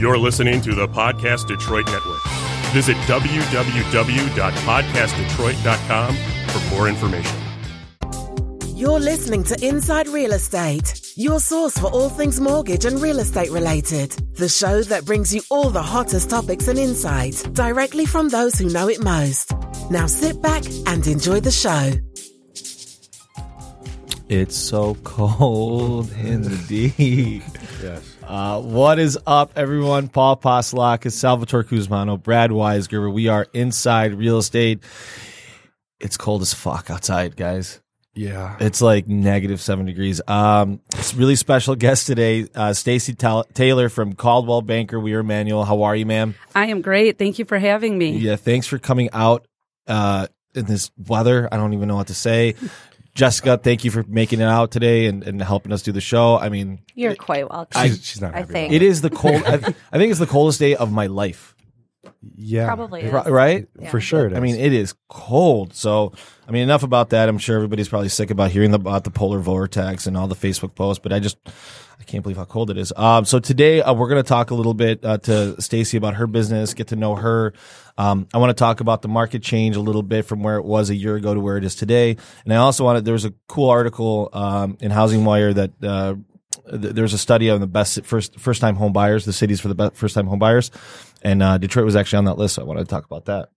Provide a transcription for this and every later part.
You're listening to the Podcast Detroit Network. Visit www.podcastdetroit.com for more information. You're listening to Inside Real Estate, your source for all things mortgage and real estate related. The show that brings you all the hottest topics and insights directly from those who know it most. Now sit back and enjoy the show. It's so cold in the deep. Yes. Uh, what is up, everyone? Paul Paslakis, Salvatore Kuzmano, Brad Weisgerber. We are inside real estate. It's cold as fuck outside, guys. Yeah. It's like negative seven degrees. Um, it's a really special guest today, uh, Stacy Tal- Taylor from Coldwell Banker Weir Manuel. How are you, ma'am? I am great. Thank you for having me. Yeah, thanks for coming out uh, in this weather. I don't even know what to say. Jessica, thank you for making it out today and, and helping us do the show. I mean, You're quite welcome. I- She's, she's not I happy. think. it is the cold. I, I think it's the coldest day of my life. Yeah. Probably is. Right? Yeah. For sure. It is. I mean, it is cold. So, I mean, enough about that. I'm sure everybody's probably sick about hearing about the polar vortex and all the Facebook posts, but I just, I can't believe how cold it is. Um, so today uh, we're going to talk a little bit uh, to Stacy about her business, get to know her. Um, I want to talk about the market change a little bit from where it was a year ago to where it is today. And I also wanted, there was a cool article um, in HousingWire that uh, th- there was a study on the best first first time home buyers, the cities for the best first time home buyers, and uh, Detroit was actually on that list. So I wanted to talk about that.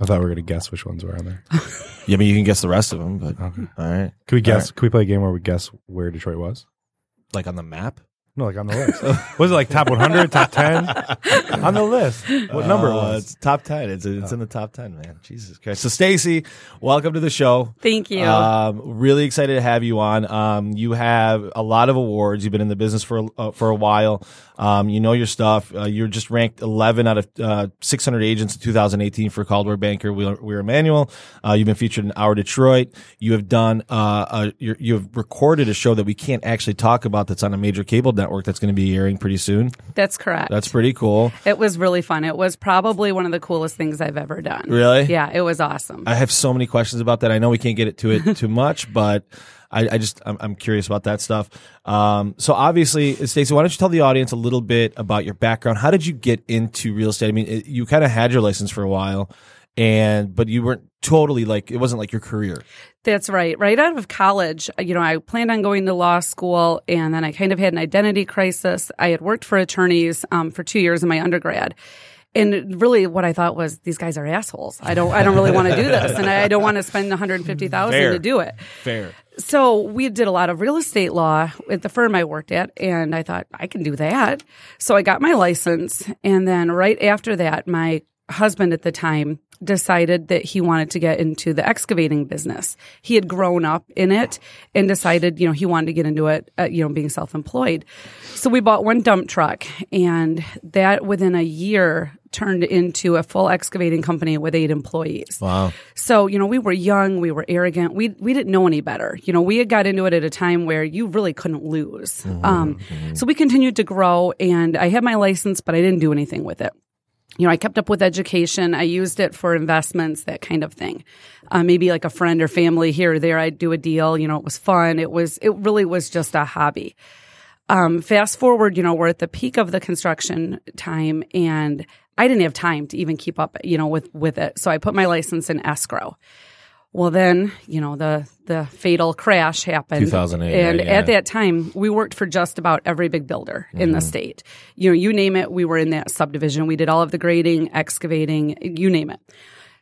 I thought we were going to guess which ones were on there. Yeah, I mean, you can guess the rest of them, but Okay. all right. Can we guess? All Could we play a game where we guess where Detroit was? Like on the map? No, like on the list. was it like top 100, top 10? on the list. What number Uh, was? It's top 10. It's, it's in the top 10, man. Jesus Christ. So, Stacy, welcome to the show. Thank you. Um, really excited to have you on. Um, you have a lot of awards. You've been in the business for uh, for a while. Um, you know your stuff. Uh, you're just ranked 11 out of uh, 600 agents in 2018 for Coldwell Banker Weir Weir Manuel. Uh, you've been featured in Hour Detroit. You have done. Uh, a, you're, you have recorded a show that we can't actually talk about. That's on a major cable network. That's going to be airing pretty soon. That's correct. That's pretty cool. it was really fun. It was probably one of the coolest things I've ever done. Really? Yeah, it was awesome. I have so many questions about that. I know we can't get it to it too much, but I, I just I'm, I'm curious about that stuff. Um, so obviously, Stacey, why don't you tell the audience a little bit about your background? How did you get into real estate? I mean, it, you kind of had your license for a while, and but you weren't totally like it wasn't like your career. That's right. Right out of college, you know, I planned on going to law school and then I kind of had an identity crisis. I had worked for attorneys um, for two years in my undergrad. And really what I thought was these guys are assholes. I don't I don't really want to do this and I don't want to spend 150,000 to do it. Fair. So we did a lot of real estate law at the firm I worked at, and I thought I can do that. So I got my license, and then right after that, my husband at the time decided that he wanted to get into the excavating business. He had grown up in it and decided, you know, he wanted to get into it, uh, you know, being self-employed. So we bought one dump truck, and that within a year turned into a full excavating company with eight employees. Wow. So, you know, we were young, we were arrogant, we we didn't know any better. You know, we had got into it at a time where you really couldn't lose. Um, so we continued to grow, and I had my license, but I didn't do anything with it. You know, I kept up with education. I used it for investments, that kind of thing. Uh, maybe like a friend or family here or there, I'd do a deal. You know, it was fun. It was, it really was just a hobby. Um, fast forward, you know, we're at the peak of the construction time and I didn't have time to even keep up, you know, with, with it. So I put my license in escrow. Well, then, you know, the, the fatal crash happened. 2008, And yeah, yeah. at that time, we worked for just about every big builder in Mm-hmm. the state. You know, you name it, we were in that subdivision. We did all of the grading, excavating, you name it.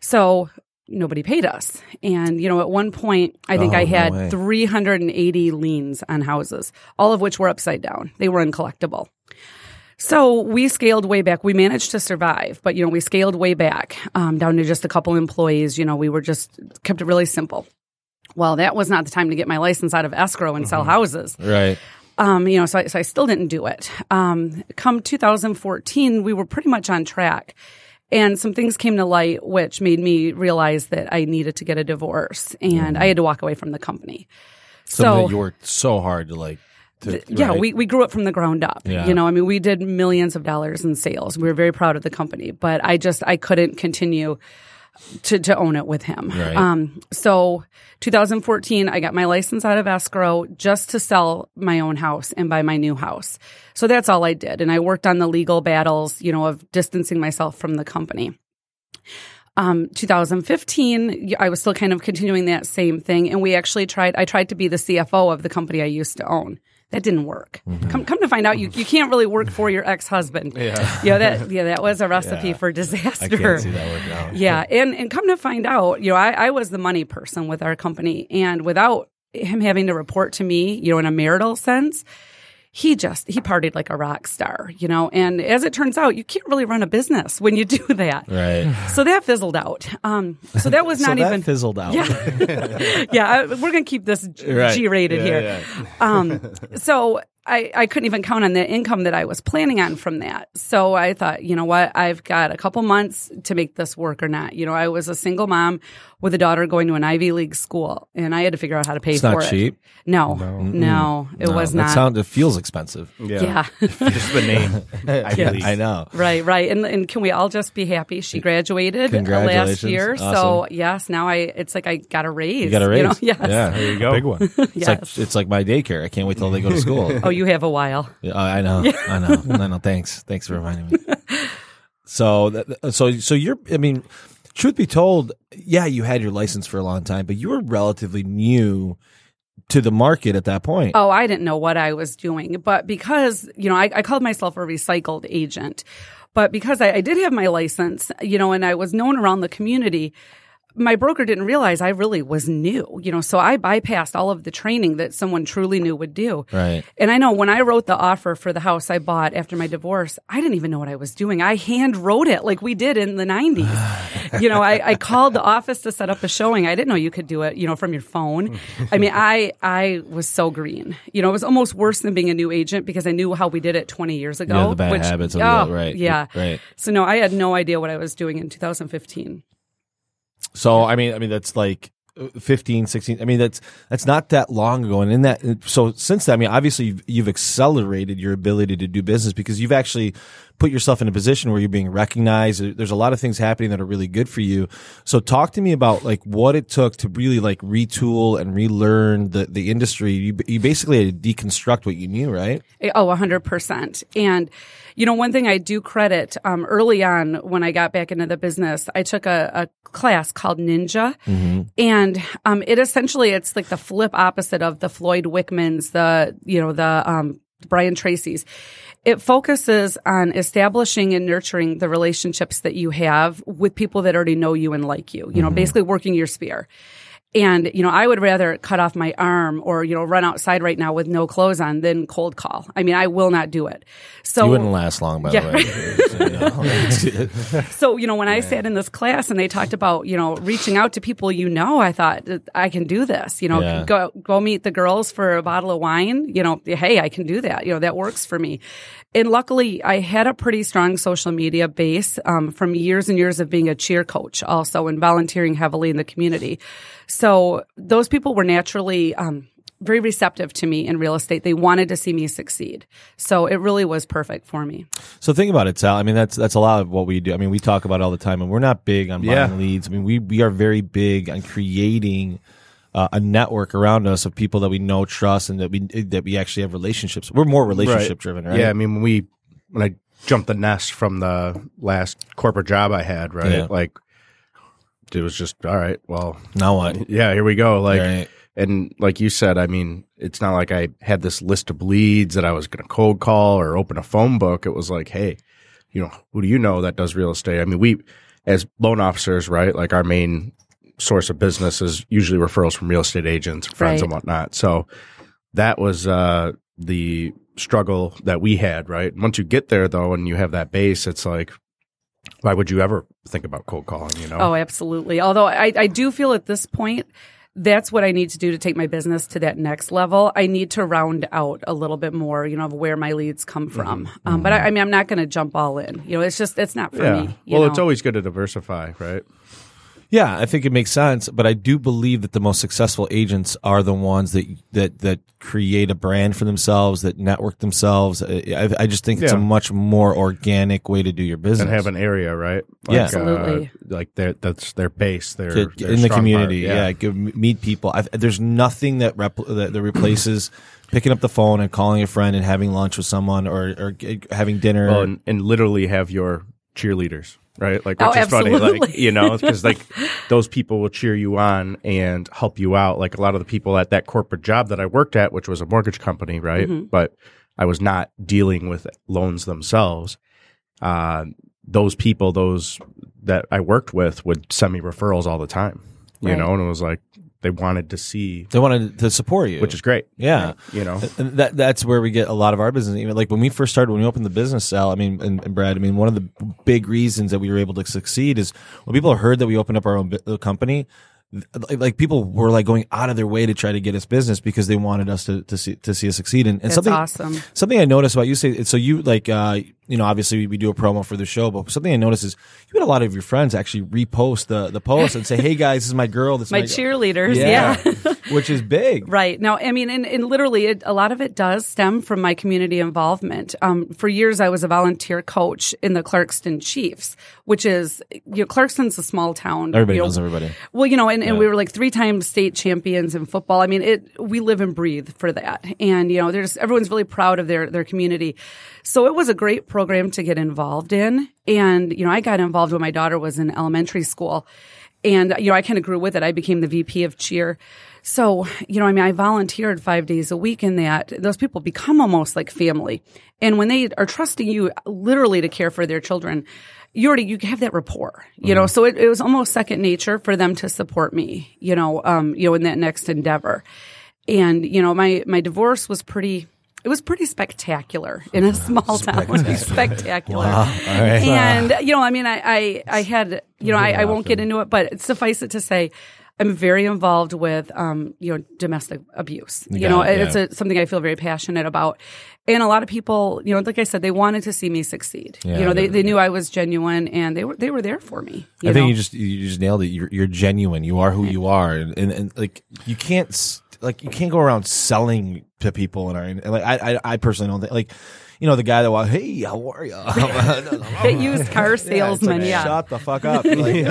So nobody paid us. And, you know, at one point, I think Oh, I had way. 380 liens on houses, all of which were upside down. They were uncollectible. So we scaled way back. We managed to survive, but you know, we scaled way back um, down to just a couple employees. You know, we were just kept it really simple. Well, that was not the time to get my license out of escrow and sell houses. Right. Um, you know, so I, so I still didn't do it. Um, come 2014, we were pretty much on track. And some things came to light which made me realize that I needed to get a divorce and I had to walk away from the company. Something so you worked so hard to like. To, yeah, we, we grew up from the ground up. Yeah. You know, I mean, we did millions of dollars in sales. We were very proud of the company, but I just, I couldn't continue to, to own it with him. Right. Um, so 2014, I got my license out of escrow just to sell my own house and buy my new house. So that's all I did. And I worked on the legal battles, you know, of distancing myself from the company. Um, 2015, I was still kind of continuing that same thing. And we actually tried, I tried to be the CFO of the company I used to own. That didn't work. Mm-hmm. Come, come to find out, you, you can't really work for your ex husband. Yeah. yeah, that yeah, that was a recipe Yeah. for disaster. I can't see that working out. Yeah, and and come to find out, you know, I, I was the money person with our company, and without him having to report to me, you know, in a marital sense, he just he partied like a rock star, you know. And as it turns out, you can't really run a business when you do that. Right. So that fizzled out. Um, so that was So not that even fizzled out. yeah, yeah. We're gonna keep this Right. G-rated Yeah, here. yeah. Um, so I, I couldn't even count on the income that I was planning on from that. So I thought, you know what, I've got a couple months to make this work or not. You know, I was a single mom with a daughter going to an Ivy League school, and I had to figure out how to pay It's for not it. cheap. No, no, it No, was not. Sound, it feels expensive. yeah. Just the name. Ivy Yeah. League. I know. Right, right, and and can we all just be happy she graduated uh, last Congratulations. year? So yes, now I it's like I got a raise. You got a raise. know? Yes. Yeah. There you go. Big one. It's Yes. like it's like my daycare. I can't wait till they go to school. oh, you have a while. Yeah, I know. I know. I know. Thanks. Thanks for reminding me. So, that, so, so you're. I mean, truth be told, yeah, you had your license for a long time, but you were relatively new to the market at that point. Oh, I didn't know what I was doing. But because, you know, I, I called myself a recycled agent. But because I, I did have my license, you know, and I was known around the community, my broker didn't realize I really was new, you know, so I bypassed all of the training that someone truly new would do. Right. And I know when I wrote the offer for the house I bought after my divorce, I didn't even know what I was doing. I hand wrote it like we did in the 90s. you know, I, I called the office to set up a showing. I didn't know you could do it, you know, from your phone. I mean, I I was so green. You know, it was almost worse than being a new agent because I knew how we did it 20 years ago. Yeah, the bad which- habits of oh, right. Yeah. Right. So no, I had no idea what I was doing in 2015. So I mean, I mean that's like uh, 15, 16. I mean that's that's not that long ago. And in that, so since then, I mean, obviously you've, you've accelerated your ability to do business because you've actually put yourself in a position where you're being recognized. There's a lot of things happening that are really good for you. So talk to me about like what it took to really like retool and relearn the the industry. You you basically had to deconstruct what you knew, right? Oh, 100%. And, you know, one thing I do credit um, early on when I got back into the business, I took a, a class called Ninja. And um, it essentially, it's like the flip opposite of the Floyd Wickmans, the, you know, the um, Brian Tracy's. It focuses on establishing and nurturing the relationships that you have with people that already know you and like you, you know, basically working your sphere. And, you know, I would rather cut off my arm or, you know, run outside right now with no clothes on than cold call. I mean, I will not do it. So You wouldn't last long, by Yeah. the way. So, you know. so, you know, when I sat in this class and they talked about, you know, reaching out to people you know, I thought I can do this. You know, Yeah. go go meet the girls for a bottle of wine. You know, hey, I can do that. You know, that works for me. And luckily, I had a pretty strong social media base um, from years and years of being a cheer coach, also, and volunteering heavily in the community. So those people were naturally. Um, very receptive to me in real estate. They wanted to see me succeed. So it really was perfect for me. So think about it, Sal. I mean, that's that's a lot of what we do. I mean, we talk about it all the time, and we're not big on buying Yeah. leads. I mean, we we are very big on creating uh, a network around us of people that we know, trust, and that we that we actually have relationships. We're more relationship driven, right? Yeah, I mean when we when I jumped the nest from the last corporate job I had, right? Yeah. Like it was just all right. Well, Now what? yeah, here we go. Like, Right. and like you said, I mean, it's not like I had this list of leads that I was going to cold call or open a phone book. It was like, hey, you know, who do you know that does real estate? I mean, we as loan officers, right? Like our main source of business is usually referrals from real estate agents, friends, Right. and whatnot. So that was uh, the struggle that we had, right? Once you get there, though, and you have that base, it's like, why would you ever think about cold calling? You know? Oh, absolutely. Although I, I do feel at this point, that's what I need to do to take my business to that next level. I need to round out a little bit more, you know, of where my leads come from. Um, but I, I mean, I'm not going to jump all in. You know, it's just it's not for yeah. me. you Well, know? it's always good to diversify, right? Yeah, I think it makes sense, but I do believe that the most successful agents are the ones that that that create a brand for themselves, that network themselves. I, I just think it's a much more organic way to do your business. and have an area, right? Yeah. Absolutely. Uh, like their that's their base. Their, to- their in the strong community. part, yeah, give, meet people. I, there's nothing that, rep, that that replaces picking up the phone and calling a friend and having lunch with someone or or g- having dinner. Well, and, and literally have your cheerleaders, right? Like, Oh, which is funny, like you know, because like those people will cheer you on and help you out. Like a lot of the people at that corporate job that I worked at, which was a mortgage company, right? Mm-hmm. But I was not dealing with loans themselves. Uh, those people, those that I worked with, would send me referrals all the time. You Right. know, and it was like they wanted to see, they wanted to support you, which is great. yeah. You know, And that that's where we get a lot of our business. Even like when we first started, when we opened the business cell. I mean, and, and Brad, I mean, one of the big reasons that we were able to succeed is when people heard that we opened up our own company. Like, like people were like going out of their way to try to get us business because they wanted us to, to see to see us succeed. And, and That's something awesome. something I noticed about you say so you like uh you know obviously we do a promo for the show, but something I noticed is you had a lot of your friends actually repost the the post and say, "Hey guys, this is my girl. This is My my, cheerleaders, yeah. which is big. Right. Now, I mean, and, and literally, it, a lot of it does stem from my community involvement. Um, for years, I was a volunteer coach in the Clarkston Chiefs, which is, you know, Clarkston's a small town. Everybody you know, knows everybody. Well, you know, and, and we were like three time state champions in football. I mean, it, we live and breathe for that. And, you know, there's, everyone's really proud of their, their community. So it was a great program to get involved in. And, you know, I got involved when my daughter was in elementary school. And, you know, I kind of grew with it. I became the VP of cheer. So, you know, I mean, I volunteered five days a week in that. Those people become almost like family. And when they are trusting you literally to care for their children, you already, you have that rapport, you know, so it, it was almost second nature for them to support me, you know, um, you know, in that next endeavor. And, you know, my, my divorce was pretty, it was pretty spectacular in a small town. spectacular. And, you know, I mean, I, I, I had, you know, I, I won't get into it, but suffice it to say, I'm very involved with, um, you know, domestic abuse. You, got know, it, it's a, something I feel very passionate about. And a lot of people, you know, like I said, they wanted to see me succeed. Yeah, you know, they, they- knew I was genuine and they were, they were there for me. I think know? you just you just nailed it. You're, you're genuine. You are who you are, and, and, and like you can't like you can't go around selling to people. And, our, and like I, I I personally don't think like you know the guy that walks, hey, how are you? Hit used car salesman, yeah. Shut the fuck up. Like,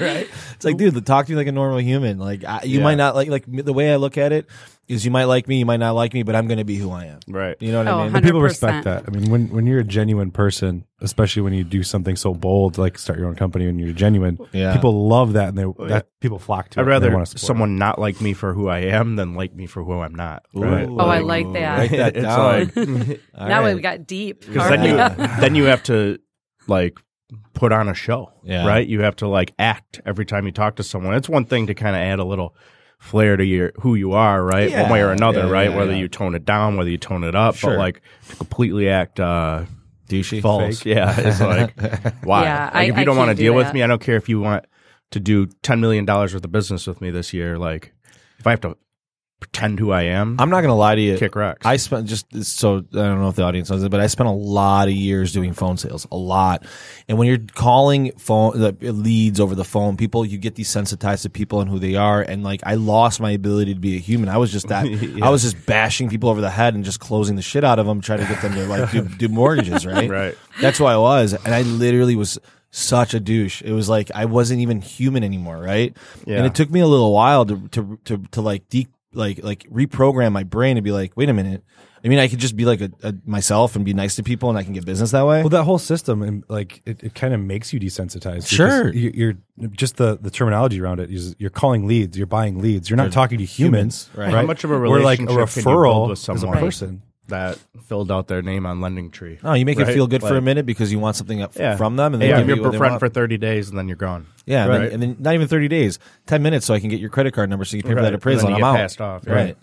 right? It's like, dude, talk to me like a normal human. Like, I, you might not like, like the way I look at it is you might like me, you might not like me, but I'm going to be who I am. Right. You know what Oh, I mean? hun- people respect that. I mean, when when you're a genuine person, especially when you do something so bold, like start your own company, and you're genuine, Yeah. people love that, and they that people flock to. I'd it, and they rather wanna someone not like me for who I am than like me for who I'm not. Right? Ooh. Oh, I like that. Write that It's down. like- All now right. we got deep. because then you then you have to like put on a show, Yeah. right? You have to like act every time you talk to someone. It's one thing to kind of add a little flair to your who you are, right? Yeah. One way or another, Yeah, right? yeah, whether yeah. you tone it down, whether you tone it up, Sure. but like to completely act uh douchey. false. Yeah, it's like why? Yeah, like, I- if you I don't want to do deal with me, I don't care if you want to do ten million dollars worth of business with me this year. Like if I have to pretend who I am, I'm not going to lie to you. kick rocks. I spent just so I don't know if the audience knows it, but I spent a lot of years doing phone sales, a lot. And when you're calling phone the leads over the phone, people you get desensitized to people and who they are, and like I lost my ability to be a human. I was just that. I was just bashing people over the head and just closing the shit out of them, trying to get them to like do, do mortgages, right? Right. That's who I was, and I literally was such a douche. It was like I wasn't even human anymore, right? Yeah. And it took me a little while to to to, to like de- like like reprogram my brain to be like, wait a minute. I mean, I could just be like a, a myself and be nice to people, and I can get business that way. Well, that whole system, and like it, it kind of makes you desensitized. Sure. you, you're just the the terminology around it is you're calling leads, you're buying leads, you're not talking to humans, right. right? How much of a Where, like a relationship can you build referral with is a someone? person. That filled out their name on LendingTree. oh, you make it feel good for a minute because you want something up Yeah. from them, and hey, they I'm give your you what they friend for 30 days, and then you're gone. yeah, and, then, and then not even thirty days, ten minutes, so I can get your credit card number, so you can pay for that appraisal, And and, I'm out. passed off, right?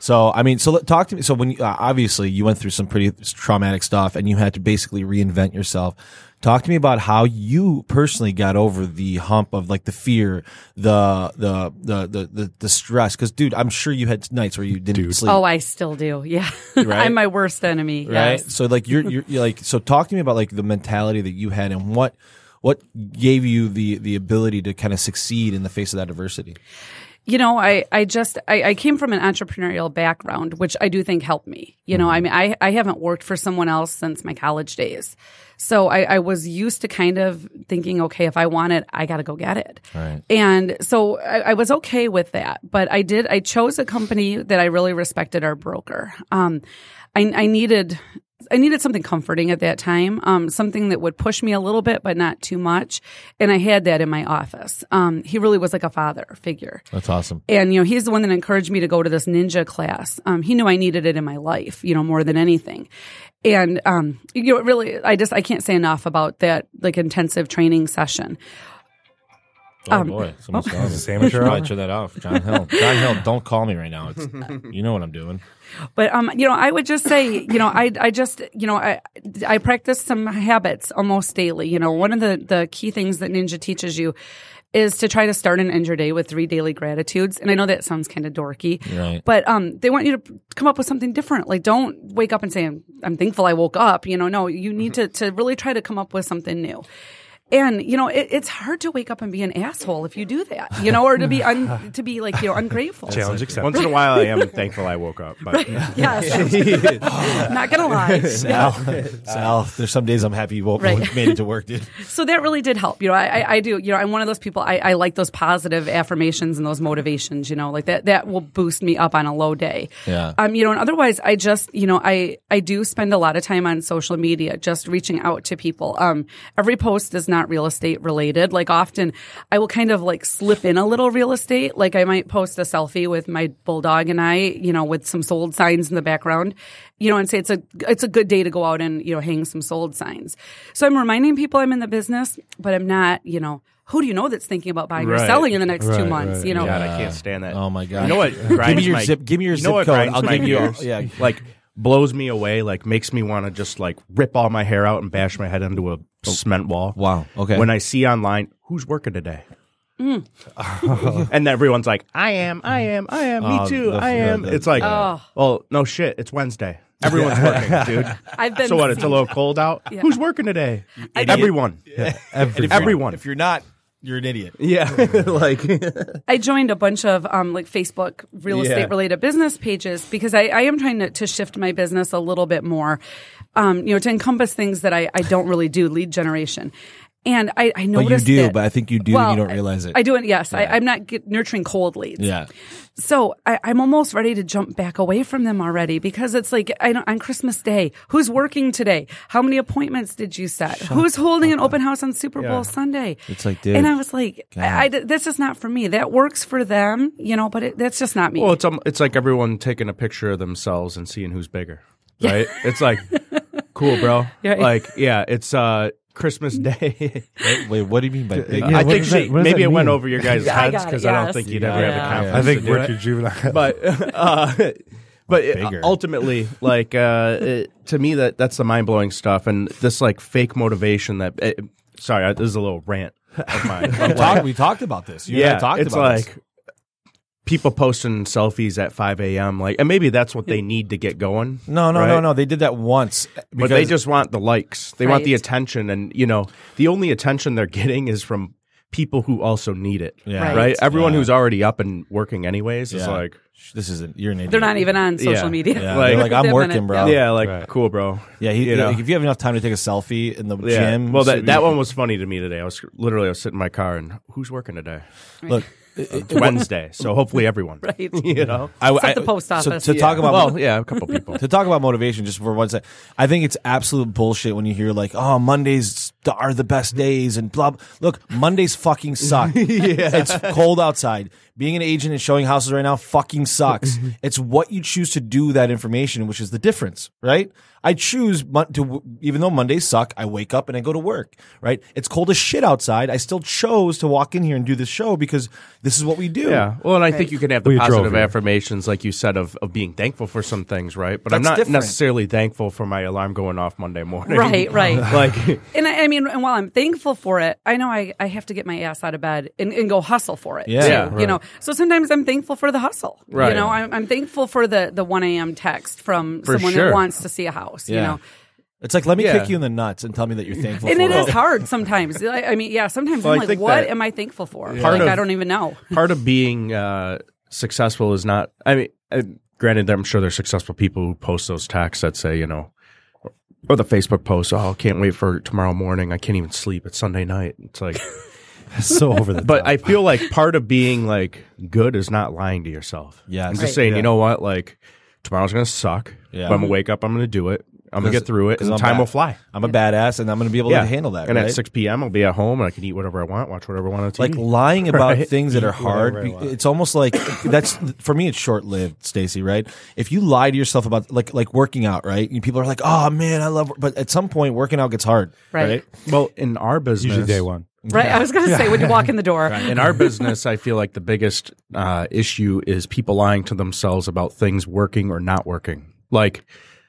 Right. So I mean, so talk to me. So when you, uh, obviously you went through some pretty traumatic stuff, and you had to basically reinvent yourself. Talk to me about how you personally got over the hump of like the fear, the the the the the, the stress. Because dude, I'm sure you had nights where you didn't sleep. Oh, I still do. Yeah. Right? I'm my worst enemy. right? Yes. So like you're, you're you're like so talk to me about like the mentality that you had and what what gave you the the ability to kind of succeed in the face of that adversity? You know, I, I just, I, I came from an entrepreneurial background, which I do think helped me. You know, I mean, I, I haven't worked for someone else since my college days. So I, I was used to kind of thinking, okay, if I want it, I got to go get it. Right. And so I, I was okay with that. But I did, I chose a company that I really respected our broker. Um, I, I needed I needed something comforting at that time, um, something that would push me a little bit, but not too much. And I had that in my office. Um, he really was like a father figure. That's awesome. And, you know, he's the one that encouraged me to go to this ninja class. Um, he knew I needed it in my life, you know, more than anything. And, um, you know, really, I just, I can't say enough about that, like, intensive training session. Oh Um, boy, someone's calling me. Is this amateur Should probably turn that off. John Hill. John Hill, don't call me right now. It's, you know what I'm doing. But um, you know, I would just say, you know, I I just, you know, I I practice some habits almost daily. You know, one of the the key things that Ninja teaches you is to try to start and end your day with three daily gratitudes. And I know that sounds kind of dorky, Right. but um, they want you to come up with something different. Like, don't wake up and say, "I'm, I'm thankful I woke up." You know, no, you need to to really try to come up with something new. And you know, it, it's hard to wake up and be an asshole if you do that. You know, or to be un, to be like you know ungrateful. Challenge accepted. Once in a while, I am thankful I woke up. But Yes, not gonna lie. Sal, Sal, there's some days I'm happy you woke, Right. made it to work, dude. So that really did help. You know, I, I, I do, you know, I'm one of those people, I, I like those positive affirmations and those motivations, you know, like that, that will boost me up on a low day. Yeah. Um, you know, and otherwise I just, you know, I, I do spend a lot of time on social media, just reaching out to people. Um, every post is not real estate related. Like often I will kind of like slip in a little real estate. Like I might post a selfie with my bulldog and I, you know, with some sold signs in the background, you know, and say it's a, it's a good day to go out and, you know, hang some sold signs. So I'm reminding people I'm in the business, but I'm not, you know, who do you know that's thinking about buying or selling in the next two months? right. You know, God, I can't stand that. Oh my god. You know what? give me your my- zip. Give me your you zip know what code. I'll give you. gears? Yeah. like blows me away. Like makes me want to just like rip all my hair out and bash my head into a cement wall. Wow. Okay. When I see online who's working today. Mm. and everyone's like, I am, I am, I am, me Oh, too, the- I am. the- it's like, Oh. well, no shit, it's Wednesday. Everyone's working, dude. I've been So what? It's a little cold out. Who's working today? Everyone. And if you're- Everyone. If you're not, you're an idiot. Yeah, like I joined a bunch of um, like Facebook real Yeah. estate related business pages because I, I am trying to, to shift my business a little bit more, um, you know, to encompass things that I, I don't really do, lead generation. And I, I But you do. that- But I think you do. well, and you don't realize it. I do it. Yes, I, I'm not get, nurturing cold leads. yeah. So I, I'm almost ready to jump back away from them already because it's like I don't, on Christmas Day, who's working today? How many appointments did you set? who's holding an open house on Super Bowl Sunday? It's like, dude, and I was like, I, I- this is not for me. That works for them, you know, but it, that's just not me. Well, it's um, it's like everyone taking a picture of themselves and seeing who's bigger, right? it's like, cool, bro. Yeah. Like, yeah, it's uh Christmas Day. Wait, wait, what do you mean by big? Yeah, I think does that- she, what does maybe that it went over your guys' heads got it, because I don't think you'd You ever got have it. the Yeah. confidence. I think to do we're it. too juvenile. but uh, but uh, Bigger. ultimately, like uh, it, to me, that that's the mind blowing stuff, and this like fake motivation that. It, sorry, I, this is a little rant of mine. we, like, talked, we talked about this. You and yeah, talked it's about like this. People posting selfies at 5 a.m. Like, and maybe that's what they need to get going. No, no, no, right? no. They did that once. But they just want the likes. They want the attention, and you know, the only attention they're getting is from people who also need it. Yeah. Right. Right. Everyone Yeah. who's already up and working anyways is like, this isn't. You're an idiot. They're not even on social Yeah. media. Yeah, Like- like I'm They're working, bro. yeah, like Right. cool, bro. Yeah, he, You know? like, if you have enough time to take a selfie in the Yeah. gym, Well, so that that one was funny to me today. I was literally I was sitting in my car and who's working today? Look, It's Wednesday, so hopefully everyone. Right. You know. I, Except I- the post so office. to talk about well, yeah, a couple people. to talk about motivation just for one second, I think it's absolute bullshit when you hear like, "Oh, Mondays are the best days," and blah. Look, Mondays fucking suck. yeah, it's cold outside. Being an agent and showing houses right now fucking sucks. Mm-hmm. it's what you choose to do with that information, which is the difference, right? I choose to, even though Mondays suck, I wake up and I go to work, right? It's cold as shit outside. I still chose to walk in here and do this show because this is what we do. Yeah. Well, and I think you can have the We positive affirmations, like you said, of, of being thankful for some things, right? But I'm not different. necessarily thankful for my alarm going off Monday morning. Right, right. like, And I, I mean, and while I'm thankful for it, I know I, I have to get my ass out of bed and, and go hustle for it. Yeah. too, Yeah, You know, so sometimes I'm thankful for the hustle. Right. You know, I'm, I'm thankful for the, the 1 a.m. text from For someone sure. that wants to see a house, you know. It's like let me Yeah. kick you in the nuts and tell me that you're thankful. and for it it. is hard sometimes. I I mean, yeah, sometimes Well, I I'm like, what am I thankful for? Part Like, of- I don't even know. part of being uh, successful is not. I mean, uh, granted, I'm sure there's successful people who post those texts that say, you know, or the Facebook post, "Oh, can't wait for tomorrow morning. I can't even sleep. It's Sunday night." It's like, so over the but top. I feel like part of being like good is not lying to yourself. Yes. and just Right. saying, Yeah. you know what, like tomorrow's gonna suck. Yeah. but I'm gonna wake up. I'm gonna do it. I'm gonna 'Cause- get through it, 'cause and I'm time bad. will fly. I'm a badass, and I'm going to be able to handle that. And right? at 6 p.m., I'll be at home and I can eat whatever I want, watch whatever I want on TV. like lying about Right. things that are Eat whatever hard. Be- It's almost like that's for me. It's short lived, Stacy. Right? If you lie to yourself about like like working out, right? You- People are like, "Oh man, I love," but at some point, working out gets hard, Right. right? well, in our business, usually day one. Right. I was going to say when you walk in the door. in our business, I feel like the biggest uh, issue is people lying to themselves about things working or not working. Like,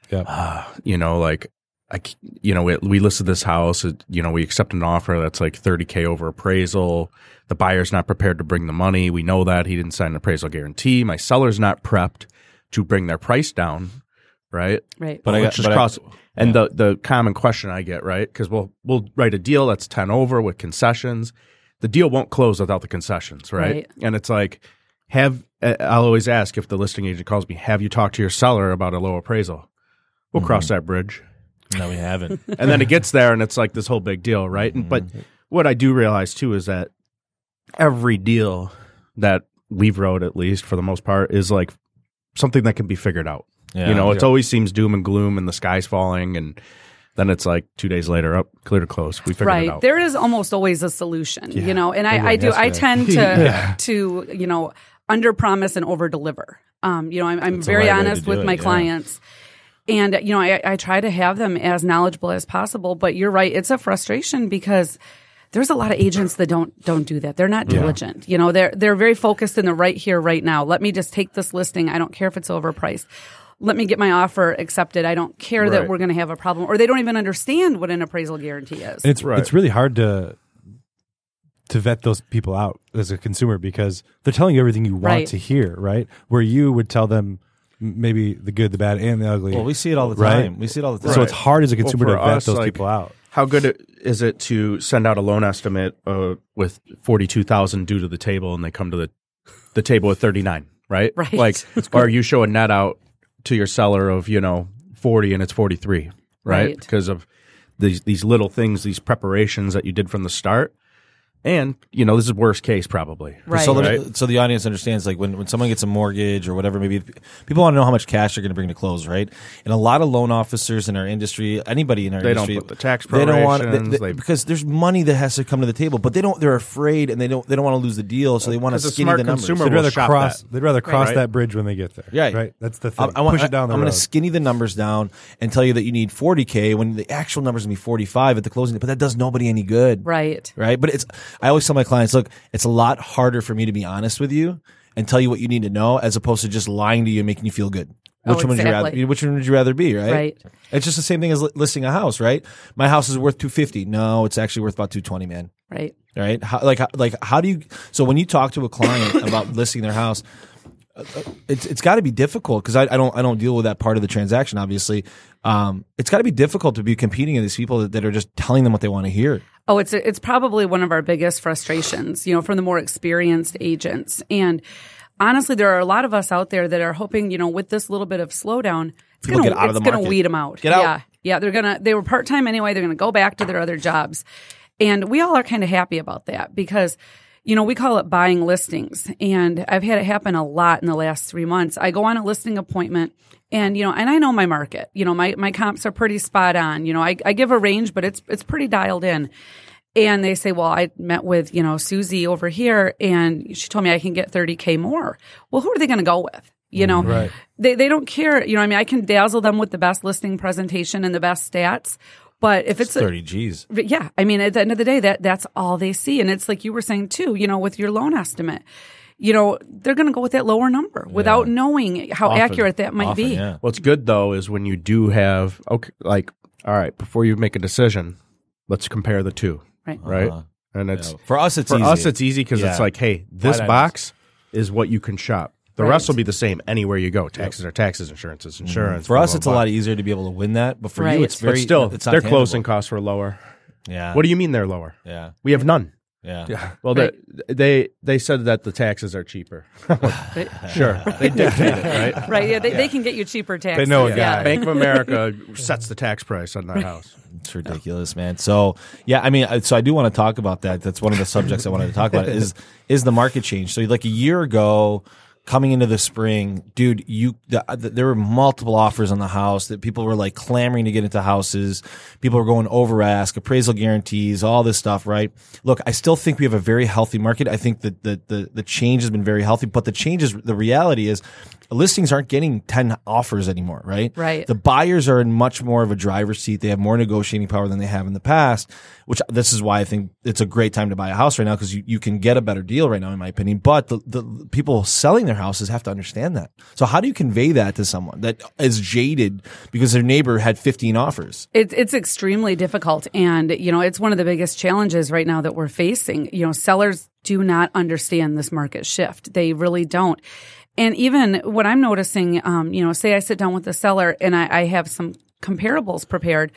Yep. uh, you know, like, I, c- you know, we, we listed this house. It, you know, we accept an offer that's like 30k over appraisal. The buyer's not prepared to bring the money. We know that he didn't sign an appraisal guarantee. My seller's not prepped to bring their price down, right? Right. But I got- is but I- and the the common question I get right because we'll we'll write a deal that's ten over with concessions. The deal won't close without the concessions, right? Right. And it's like, have uh, I'll always ask if the listing agent calls me, have you talked to your seller about a low appraisal? We'll cross that bridge, No, we haven't. and then it gets there, and it's like this whole big deal, right? And, but what I do realize too is that every deal that we've wrote, at least for the most part, is like something that can be figured out. Yeah. you know, it always seems doom and gloom and the sky's falling and then it's like two days later, up clear to close. We figured it right out. there is almost always a solution you know and i, I do i tend to to you know under promise and over deliver um, you know i'm, I'm very right way to honest with it, my yeah. clients and you know I, I try to have them as knowledgeable as possible but you're right it's a frustration because there's a lot of agents that don't don't do that. They're not diligent. You know, they're they're very focused in the right here, right now. Let me just take this listing. I don't care if it's overpriced. Let me get my offer accepted. I don't care that we're going to have a problem, or they don't even understand what an appraisal guarantee is. And it's Right. it's really hard to to vet those people out as a consumer because they're telling you everything you want Right. to hear, right? Where you would tell them maybe the good, the bad, and the ugly. Well, we see it all the Right. time. We see it all the time. So it's hard as a consumer Well, to vet us, those like, people out. How good is it to send out a loan estimate uh, with forty two thousand due to the table, and they come to the the table with thirty nine, right? Right. Like, or you show a net out to your seller of you know forty, and it's forty three, right? Right. Because of these these little things, these preparations that you did from the start, and you know this is worst case probably, Right. So, the, Right. so the audience understands, like when, when someone gets a mortgage or whatever, maybe people want to know how much cash they're going to bring to close, right? And a lot of loan officers in our industry, anybody in our industry, They don't industry, put the tax they don't want prorations, they- they- because there's money that has to come to the table, but they don't. They're afraid and they don't. They don't want to lose the deal, so they want to 'cause a skinny smart the numbers. consumer They'd rather shop cross. that. They'd rather cross Right. that bridge when they get there. Right. Right. That's the thing. I, I want, Push it down the I'm road. going to skinny the numbers down and tell you that you need 40k when the actual numbers going to be 45 at the closing. But that does nobody any good, right. right? But it's I always tell my clients, look, it's a lot harder for me to be honest with you and tell you what you need to know as opposed to just lying to you and making you feel good. Oh, Which one would you rather? Which one would you rather be? Right. Right. It's just the same thing as listing a house, right? My house is worth two fifty. No, it's actually worth about two twenty, man. Right. Right? How, like, how- like, how do you? So when you talk to a client about listing their house, it's it's got to be difficult because I, I don't I don't deal with that part of the transaction. Obviously, um, it's got to be difficult to be competing with these people that, that are just telling them what they want to hear. Oh, it's it's probably one of our biggest frustrations, you know, from the more experienced agents. And honestly, there are a lot of us out there that are hoping, you know, with this little bit of slowdown, it's People going get out of to it's market. weed them out. Get out. Yeah, yeah, they're gonna they were part time anyway. They're going to go back to their other jobs, and we all are kind of happy about that because. You know, we call it buying listings, and I've had it happen a lot in the last three months. I go on a listing appointment, and you know, and I know my market. You know, my my comps are pretty spot on. You know, I, I give a range, but it's it's pretty dialed in. And they say, well, I met with, you know, Susie over here and she told me I can get 30K more. Well, who are they going to go with? You know, Right. they, they don't care. You know, I mean, I can dazzle them with the best listing presentation and the best stats. But if it's, a, Thirty G's. but yeah, I mean, at the end of the day, that that's all they see, and it's like you were saying too. You know, with your loan estimate, you know, they're going to go with that lower number without knowing how Often. accurate that might Often, be. yeah. What's good though is when you do have okay, like all right, before you make a decision, let's compare the two, Right. right? Uh-huh. And it's For us, it's for easy. us it's easy because Yeah. it's like, hey, this Line items. box is what you can shop. The Right. rest will be the same anywhere you go. Taxes are taxes, insurance is mm-hmm. insurance. For blah, us, blah, it's a lot easier to be able to win that, but for Right. you, it's very. But still, it's not their tangible. closing costs were lower. Yeah. What do you mean they're lower? Yeah. We have none. Yeah. Yeah. Well, Right. they, they they said that the taxes are cheaper. Sure, they dictate it, right? Right. Yeah. They, they can get you cheaper taxes. They know a yeah. guy. Bank of America sets the tax price on that house. It's ridiculous, man. So yeah, I mean, so I do want to talk about that. That's one of the subjects I wanted to talk about. Is is the market change? So like a year ago, coming into the spring, dude, you the, the, there were multiple offers on the house that people were like clamoring to get into houses. People were going over ask, appraisal guarantees, all this stuff, right? Look, I still think we have a very healthy market. I think that the the the change has been very healthy, but the change is the reality is listings aren't getting 10 offers anymore, right? Right. The buyers are in much more of a driver's seat. They have more negotiating power than they have in the past, which this is why I think it's a great time to buy a house right now because you, you can get a better deal right now, in my opinion. But the, the people selling their houses have to understand that. So how do you convey that to someone that is jaded because their neighbor had 15 offers? It's it's extremely difficult, and you know it's one of the biggest challenges right now that we're facing. You know, sellers do not understand this market shift; they really don't. And even what I'm noticing, um, you know, say I sit down with the seller and I, I have some comparables prepared,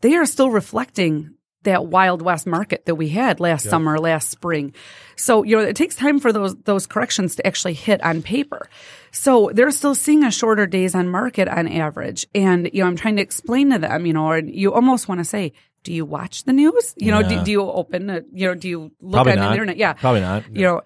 they are still reflecting that wild west market that we had last summer, last spring. So, you know, it takes time for those those corrections to actually hit on paper. So they're still seeing a shorter days on market on average. And, you know, I'm trying to explain to them, you know, or you almost want to say, do you watch the news? You know, do, do you open, a, you know, do you look Probably on not. the internet? Yeah. Probably not. You know,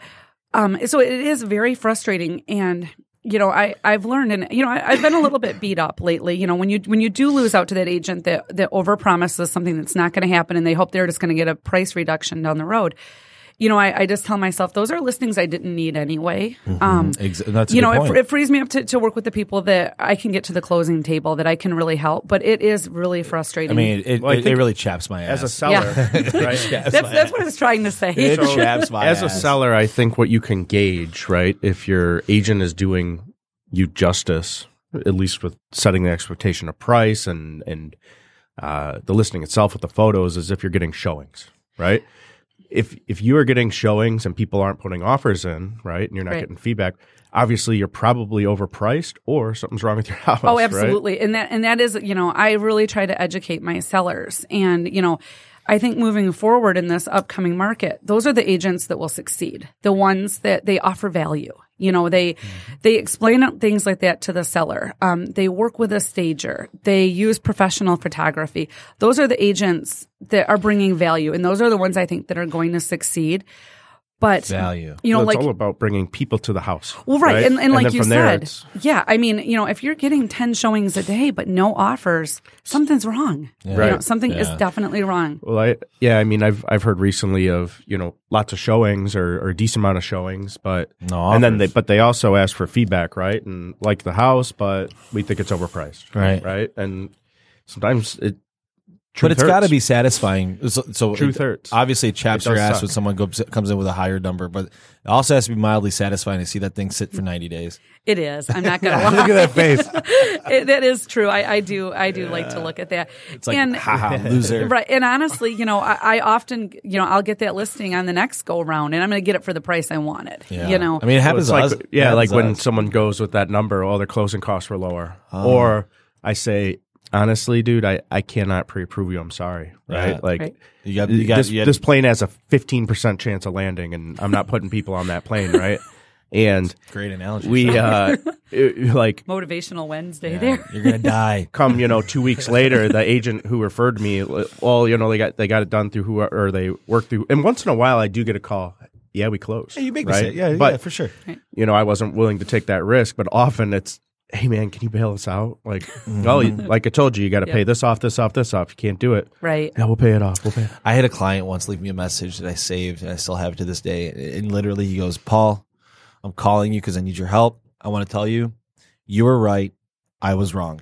um, so it is very frustrating. And, you know, I, I've learned and, you know, I, I've been a little bit beat up lately. You know, when you, when you do lose out to that agent that, that overpromises something that's not going to happen and they hope they're just going to get a price reduction down the road. You know, I, I just tell myself those are listings I didn't need anyway. Um, Ex- that's you good know, it, point. it frees me up to, to work with the people that I can get to the closing table that I can really help. But it is really frustrating. I mean, it, Well, I it, it really chaps my ass. As a seller, right? that's, that's what I was trying to say. it chaps my As a seller, I think what you can gauge, right, if your agent is doing you justice, at least with setting the expectation of price and and uh, the listing itself with the photos, is if you're getting showings, right? If if you are getting showings and people aren't putting offers in, right, and you're not Right. getting feedback, obviously you're probably overpriced or something's wrong with your house. Oh, right? absolutely. And that and that is, you know, I really try to educate my sellers. And, you know, I think moving forward in this upcoming market, those are the agents that will succeed. The ones that they offer value. You know, they they explain things like that to the seller. Um, they work with a stager. They use professional photography. Those are the agents that are bringing value, and those are the ones I think that are going to succeed. But Value. you know, Well, it's like all about bringing people to the house. well, right, And, and like you said, yeah. I mean, you know, if you're getting ten showings a day but no offers, something's wrong. You know, Right. something is definitely wrong. Well, I yeah, I mean, I've I've heard recently of you know lots of showings or, or a decent amount of showings, but No and then they but they also ask for feedback, right? And like the house, but we think it's overpriced, Right. Right, and sometimes it. But it's got to be satisfying. So, so Truth it- hurts. Obviously, it chaps It your ass suck. when someone goes, comes in with a higher number, but it also has to be mildly satisfying to see that thing sit for ninety days. It is. I'm not gonna lie. Look at that face. It- that is true. I, I do. I do like to look at that. It's like, and haha, loser. right. And honestly, you know, I, I often, you know, I'll get that listing on the next go round, and I'm going to get it for the price I wanted. Yeah. You know, I mean, it happens. it's like us. yeah, It like when us. someone goes with that number, oh, their closing costs were lower, Oh. or I say. Honestly, dude, I, I cannot pre-approve you. I'm sorry. Right? Yeah. Like Right. you got, you got, this, you got this plane has a 15% chance of landing and I'm not putting people on that plane, right? And great analogy. we uh it- like motivational Wednesday Yeah, there. You're gonna die. come, you know, 2 weeks later the agent who referred me well, you know, they got they got it done through who or they worked through and once in a while I do get a call. Yeah, we closed. you make right? right? Yeah, but yeah, for sure. you know, I wasn't willing to take that risk, but often it's Hey man, can you bail us out? Like, mm-hmm. well, like I told you, you got to Yeah. pay this off, this off, this off. You can't do it. Right. Yeah, we'll pay it off. We'll pay it. Off. I had a client once leave me a message that I saved and I still have it to this day. And literally, he goes, Paul, I'm calling you because I need your help. I want to tell you, you were right. I was wrong.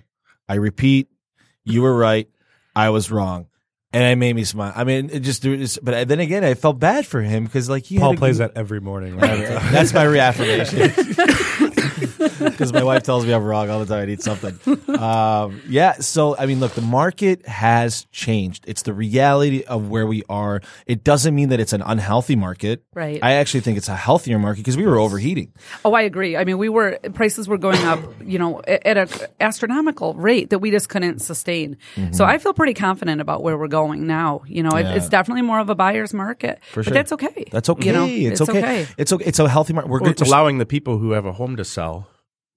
I repeat, you were right. I was wrong. And it made me smile. I mean, it just, it just but then again, I felt bad for him because, like, he Paul had plays good- that every morning. Right? That's my reaffirmation. because my wife tells me I'm wrong all the time. I need something. Um, yeah. So I mean, look, the market has changed. It's the reality of where we are. It doesn't mean that it's an unhealthy market. Right. I actually think it's a healthier market because we were overheating. Oh, I agree. I mean, we were prices were going up, you know, at an astronomical rate that we just couldn't sustain. So I feel pretty confident about where we're going now. You know, Mm-hmm. Yeah. it's definitely more of a buyer's market, For but sure. that's okay. That's okay. You know, it's, okay. It's okay. It's a healthy market. We're Well, good. it's allowing the people who have a home to sell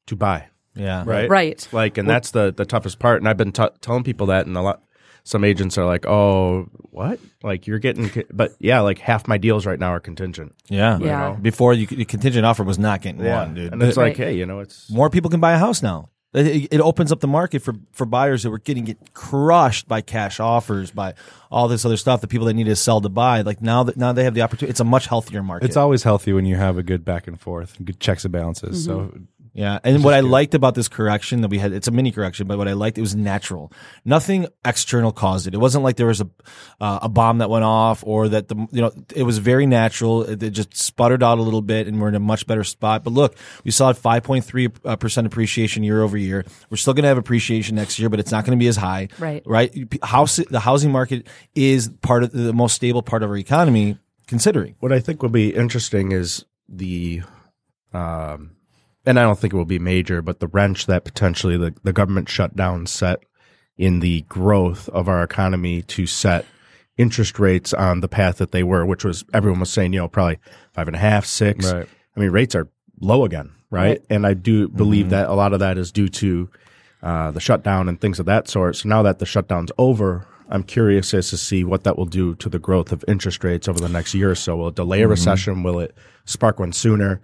to buy. yeah. right? Right. Like, and that's the the toughest part. And I've been t- telling people that, and a lot. Some agents are like, "Oh, what? Like you're getting?" co-" But yeah, like half my deals right now are contingent. Yeah. Yeah. Before you, the contingent offer was not getting one, dude. and it's like, Right. hey, you know, it's more people can buy a house now. It, it opens up the market for, for buyers that were getting it crushed by cash offers, by all this other stuff. The people that need to sell to buy, like now that now they have the opportunity. It's a much healthier market. It's always healthy when you have a good back and forth, good checks and balances. So Mm-hmm. Yeah, and what I liked about this correction that we had, it's a mini correction, but what I liked, it was natural. Nothing external caused it. It wasn't like there was a uh, a bomb that went off or that the you know it was very natural. It, it just sputtered out a little bit, and we're in a much better spot. But look, we saw at five point three uh, percent appreciation year over year. We're still going to have appreciation next year, but it's not going to be as high. Right. right. House the housing market is part of the most stable part of our economy. Considering what I think will be interesting is the, um, and I don't think it will be major, but the wrench that potentially the, the government shutdown set in the growth of our economy to set interest rates on the path that they were, which was everyone was saying, you know, probably five and a half, six. Right. I mean, rates are low again, right? Right. And I do believe that a lot of that is due to uh, the shutdown and things of that sort. So now that the shutdown's over, I'm curious as to see what that will do to the growth of interest rates over the next year or so. Will it delay a recession? Will it spark one sooner?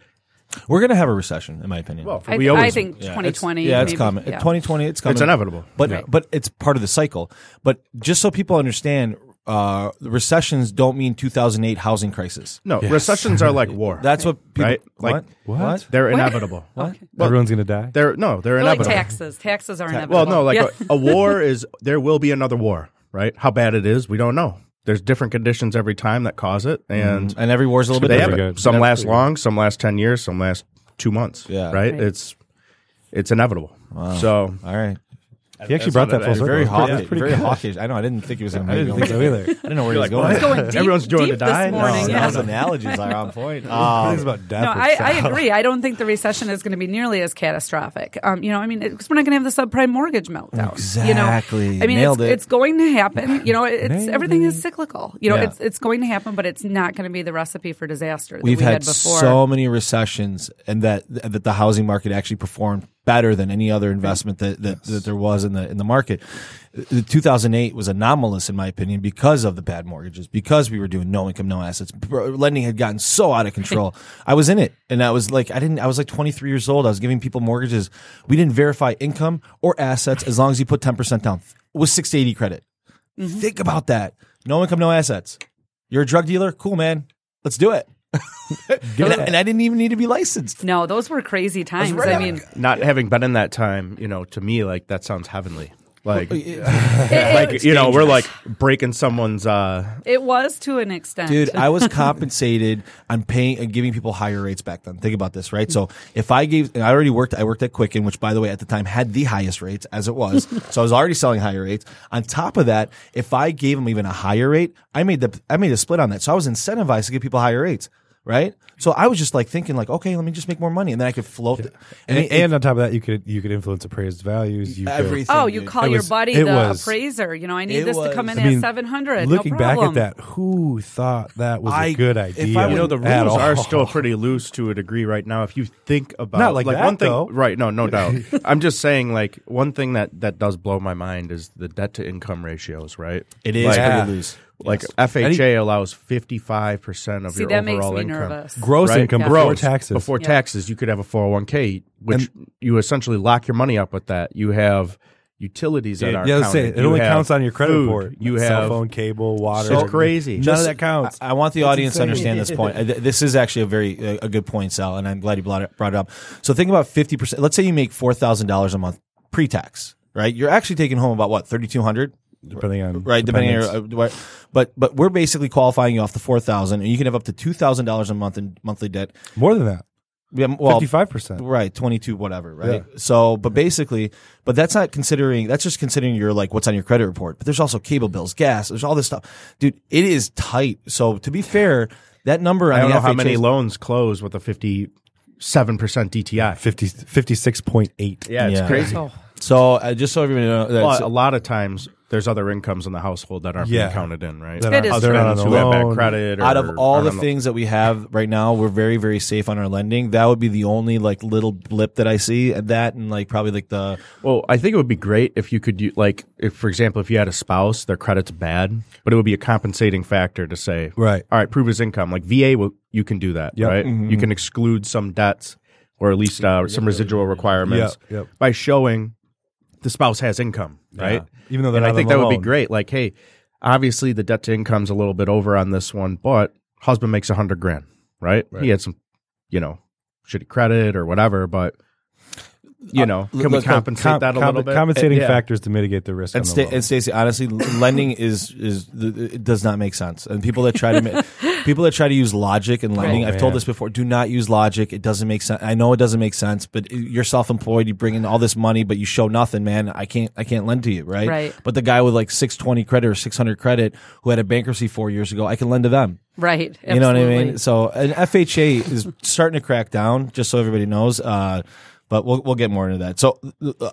We're going to have a recession, in my opinion. Well, I, we I always think Yeah, 2020. It's, yeah, it's maybe. coming. Yeah. 2020, it's coming. It's inevitable. But Yeah. but it's part of the cycle. But just so people understand, uh, recessions don't mean 2008 housing crisis. no recessions are like war. That's what people. Right? Like- what? What? they're inevitable. What? everyone's gonna die. They're no, they're They're like inevitable. taxes. Taxes are inevitable. Well, no, like Yeah. a, a war is there will be another war, right? How bad it is, we don't know. There's different conditions every time that cause it, mm-hmm. and And every war's a little bit they have different. it. Some That's last long, some last ten years, some last two months. Yeah. right. Right. It's it's inevitable. So All right. He actually That's brought that it full is. circle. Very hawkish. that's pretty Very hawkish. I know. I didn't think he was going to I didn't think so either. I didn't know where he was like, going. going deep, Everyone's doing deep to die? this morning. No, yeah. those analogies are on point. Things Um, about death. No, I, I agree. I don't think the recession is going to be nearly as catastrophic. Um, you know, I mean, because we're not going to have the subprime mortgage meltdown. You know, Exactly. I mean, Nailed it's, it. it's going to happen. You know, it's Nailed everything is cyclical. You know, Yeah. it's it's going to happen, but it's not going to be the recipe for disaster that We've we had, had before. so many recessions, and that that the housing market actually performed better than any other investment that that, that there was in the in the market. The 2008 was anomalous in my opinion because of the bad mortgages, because we were doing no income, no assets. Lending had gotten so out of control. I was in it, and I was like, I didn't. I was like 23 years old. I was giving people mortgages. We didn't verify income or assets as long as you put 10 percent down with 680 credit. Mm-hmm. Think about that. No income, no assets. You're a drug dealer? Cool, man. Let's do it. and, I, and I didn't even need to be licensed. no, those were crazy times. right I on mean, not having been in that time, you know, to me, like that sounds heavenly. Like, it, like you know, we're like breaking someone's. uh it was to an extent, Dude, I was compensated on paying and giving people higher rates back then. Think about this, right? So if I gave, and I already worked, I worked at Quicken, which by the way, at the time had the highest rates as it was. so I was already selling higher rates. On top of that, if I gave them even a higher rate, I made the, I made a split on that. So I was incentivized to give people higher rates, right? So I was just like thinking like, okay, let me just make more money and then I could float. it. And, it- and on top of that, you could you could influence appraised values. You could- everything. Oh, you call It your was- buddy the was- appraiser. You know, I need it this to come in I mean, at seven hundred. Looking no back at problem. that, who thought that was I- a good if idea? I You know, the rules are still pretty loose to a degree right now. If you think about Not like that, one thing, though. right? No, no doubt. I'm just saying, like one thing that that does blow my mind is the debt to income ratios, right? It is Like, Yeah. pretty loose. Like Yes. FHA allows 55 percent of See, your that makes overall me income. nervous. Gross Right? income Yeah. before Gross. taxes. Before Yeah. taxes, you could have a 401k, which you essentially lock your money up with that. You have utilities that Yeah, are yeah, say counted. it You only have counts on your credit food. report. You cell have phone, cable, water. It's crazy. None Just- of that counts. I, I want the audience to understand this point. Uh, This is actually a very a, a good point, Sal, and I'm glad you brought it, brought it up. So think about fifty percent. Let's say you make four thousand dollars a month pre-tax, right? You're actually taking home about what thirty two hundred, depending on right? Depending on your, uh, but but we're basically qualifying you off the four thousand, and you can have up to two thousand dollars a month in monthly debt. more than that. Yeah, well, Fifty five percent. Right, 22 whatever, right? Yeah. So, but basically, but that's not considering that's just considering your like what's on your credit report. But there's also cable bills, gas, there's all this stuff. Dude, it is tight. So, to be fair, that number on I don't the know how FHA many loans close with a fifty-seven percent DTI. 50, 56.8. Yeah, it's Yeah. crazy. So, uh, just so everybody knows, Well, a lot of times there's other incomes in the household that aren't Yeah. being counted in, right? That It is they're not on Husbands the who have bad loan. credit. Or out of all aren't the on things that we have right now, we're very, very safe on our lending. That would be the only like little blip that I see at that, and like probably like the Well, I think it would be great if you could, do, like, if for example, if you had a spouse, their credit's bad, but it would be a compensating factor to say, Right. all right, prove his income. Like VA, will, you can do that, Yep. right? You can exclude some debts or at least uh, some residual requirements Yep, yep. by showing the spouse has income, right? Even though they're and I think that the would be great. Like, hey, obviously the debt to income's a little bit over on this one, but husband makes a hundred grand, right? He had some, you know, shitty credit or whatever, but you uh, know, can we look, look, compensate Com- that a com- little bit? Compensating Yeah. factors to mitigate the risk. And, on Sta- and Stacey, honestly, lending is is it does not make sense. And people that try to ma- people that try to use logic and lending, I've told this before. Do not use logic. It doesn't make sense. I know it doesn't make sense, but you're self employed. You bring in all this money, but you show nothing, man. I can't I can't lend to you, right? Right. But the guy with like six twenty credit or six hundred credit who had a bankruptcy four years ago, I can lend to them. right. You know what I mean? So an FHA is starting to crack down, just so everybody knows. Uh, but we'll we'll get more into that. So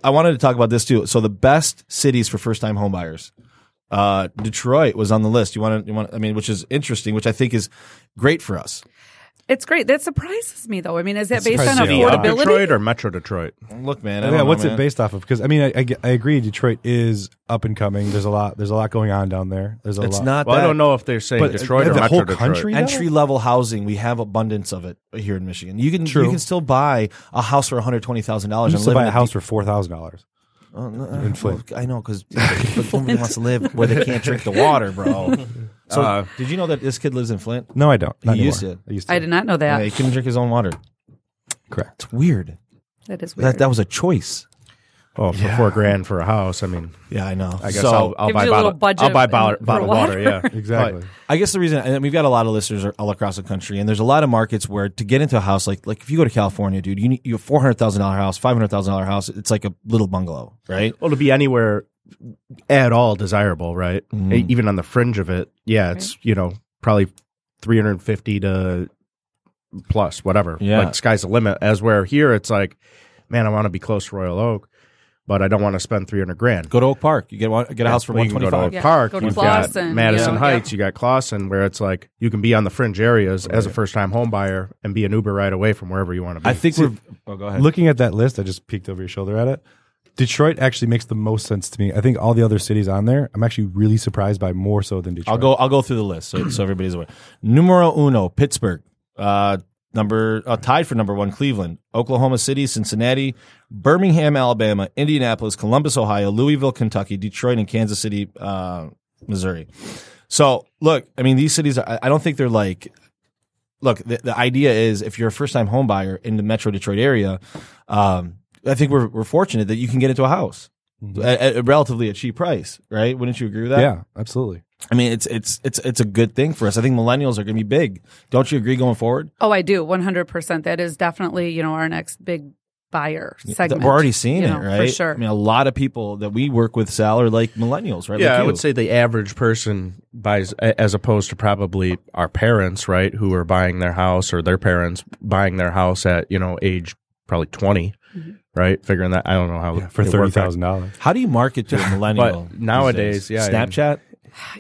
I wanted to talk about this too. So the best cities for first time homebuyers. Uh, Detroit was on the list. You want to, you want, I mean, which is interesting, which I think is great for us. It's great. That surprises me, though. I mean, is that based on surprises me affordability? Detroit or Metro Detroit? Look, man. I yeah, don't know, what's man. it based off of? Because I mean, I, I, get- I agree. Detroit is up and coming. There's a lot. There's a lot going on down there. There's a It's lot. not Well, that I don't know if they're saying But Detroit the or Metro whole Detroit. country? though? entry level housing. We have abundance of it here in Michigan. You can True. you can still buy a house for one hundred twenty thousand dollars You and used live buy in a a house deep- for four thousand dollars. Oh, no, in Flint. well, I know because nobody wants to live where they can't drink the water, bro. So, Uh, did you know that this kid lives in Flint? No, I don't. Not He used anymore. to. I used to. I did not know that. Yeah, he couldn't drink his own water. Correct. It's weird. That is weird. That that was a choice. Oh, for four grand for a house. I mean, Yeah, I know. I guess so, I'll, I'll Gives buy you a little bottled. budget I'll buy for bottled, bottled water. water. Yeah, Exactly. I guess the reason, and we've got a lot of listeners all across the country, and there's a lot of markets where to get into a house, like like if you go to California, dude, you need you have four hundred thousand dollar house, five hundred thousand dollar house. It's like a little bungalow, right? Well, to be anywhere at all desirable, right? Mhm. E- Even on the fringe of it, yeah, it's you know probably three hundred fifty to plus, whatever. Yeah. like sky's the limit. As where here, it's like, man, I want to be close to Royal Oak, but I don't want to spend three hundred grand. Go to Oak Park. You get one, get a house for Well, one you can twenty go to. Oak Yeah, Park. go to You've Clawson, got Madison yeah. Heights. You got Clawson, where it's like you can be on the fringe areas as a first time home buyer and be an Uber right away from wherever you want to be. I think we're. Oh, go ahead. Looking at that list, I just peeked over your shoulder at it. Detroit actually makes the most sense to me. I think all the other cities on there, I'm actually really surprised by more so than Detroit. I'll go. I'll go through the list so, so everybody's aware. Numero uno, Pittsburgh. Uh, number uh, tied for number one, Cleveland, Oklahoma City, Cincinnati, Birmingham, Alabama, Indianapolis, Columbus, Ohio, Louisville, Kentucky, Detroit, and Kansas City, uh, Missouri. So look, I mean, these cities. I, I don't think they're like. Look, the, the idea is if you're a first time home buyer in the Metro Detroit area, um, I think we're we're fortunate that you can get into a house. Mm-hmm. At, at relatively a cheap price, right? Wouldn't you agree with that? Yeah, absolutely. I mean, it's it's it's it's a good thing for us. I think millennials are going to be big. Don't you agree going forward? oh, I do. 100%. That is definitely, you know, our next big buyer segment. We're already seeing you it, right? For sure. I mean, a lot of people that we work with, Sal, are like millennials, right? Yeah, Like I would say the average person buys, as opposed to probably our parents, right, who are buying their house or their parents buying their house at you know age probably 20 right? Figuring that I don't know how Yeah, for it thirty worked out. thousand dollars. How do you market to a millennial? But nowadays, yeah, I mean- Snapchat.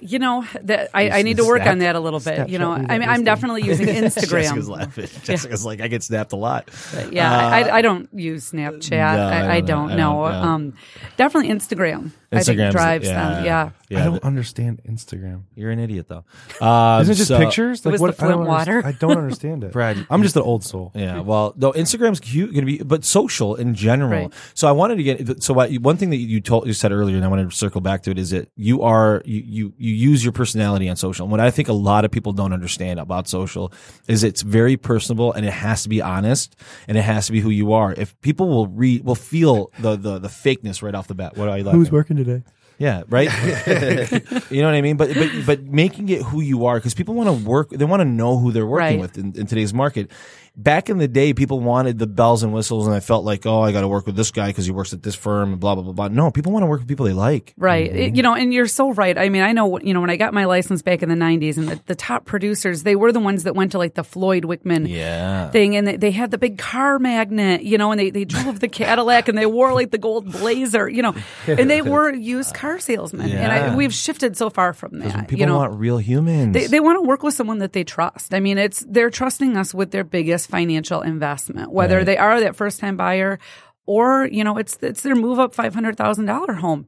You know, that I, I need to work on that a little bit. You know, I mean, I'm definitely using Instagram. Jessica's Instagram. laughing. Jessica's like, I get snapped a lot. But yeah, I, I don't use Snapchat. no, I, I I don't don't- I know. don't, yeah. Um, definitely Instagram. I think drives yeah, them. Yeah. Yeah, I don't understand Instagram. you're an idiot though. Um, Isn't it just so- pictures? It was the I don't Flint water. I don't understand it. Brad, I'm just an old soul. Yeah, well, no, Instagram's cute, going to be, but social in general. Right. So I wanted to get. So what, one thing that you told, you said earlier, and I want to circle back to it, is that you are you you you use your personality on social. And what I think a lot of people don't understand about social is it's very personable and it has to be honest and it has to be who you are. If people will read, will feel the the the fakeness right off the bat. What are you like? Who's working today? Yeah, right. you know what I mean. But but but making it who you are because people want to work. They want to know who they're working Right. with in, in today's market. Back in the day, people wanted the bells and whistles, and I felt like, oh, I got to work with this guy because he works at this firm and blah blah blah blah. No, people want to work with people they like. Right. It- you know, and you're so right. I mean, I know, you know, when I got my license back in the 90s and the, the top producers, they were the ones that went to like the Floyd Wickman Yeah. thing and they, they had the big car magnet, you know, and they, they drove the Cadillac and they wore like the gold blazer, you know, and they were used car salesmen. And I, we've shifted so far from that. People you know, want real humans. they, they want to work with someone that they trust. I mean, it's they're trusting us with their biggest financial investment, whether Right. they are that first time buyer or you know it's it's their move up five hundred thousand dollar home.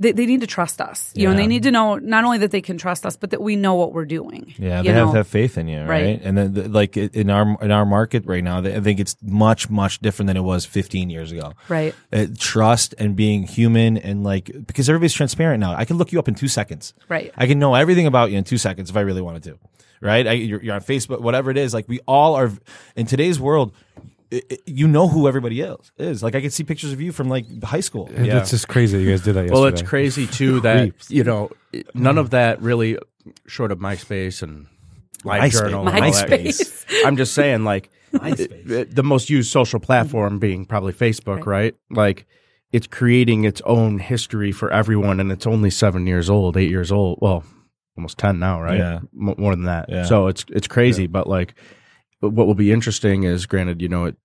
They, they need to trust us, you know, and they need to know not only that they can trust us, but that we know what we're doing. Yeah, they have to have faith in you, right? Right. And then, the, like in our in our market right now, I think it's much much different than it was 15 years ago. Right. Uh, trust and being human and like because everybody's transparent now. I can look you up in two seconds. Right. I can know everything about you in two seconds if I really wanted to. Right. I, you're, you're on Facebook, whatever it is. Like we all are in today's world. I i you know who everybody else is. Like I can see pictures of you from like high school. Yeah. It's just crazy you guys did that yesterday. Well, it's crazy too that Creeps. you know none of that really, short of MySpace and Live MySpace. Journal. and all that. MySpace. I'm just saying, like the, the most used social platform being probably Facebook, right? Like it's creating its own history for everyone, and it's only seven years old, eight years old. Well, almost ten now, right? Yeah. M- more than that. Yeah. So it's it's crazy, but like, but what will be interesting is, granted, you know, it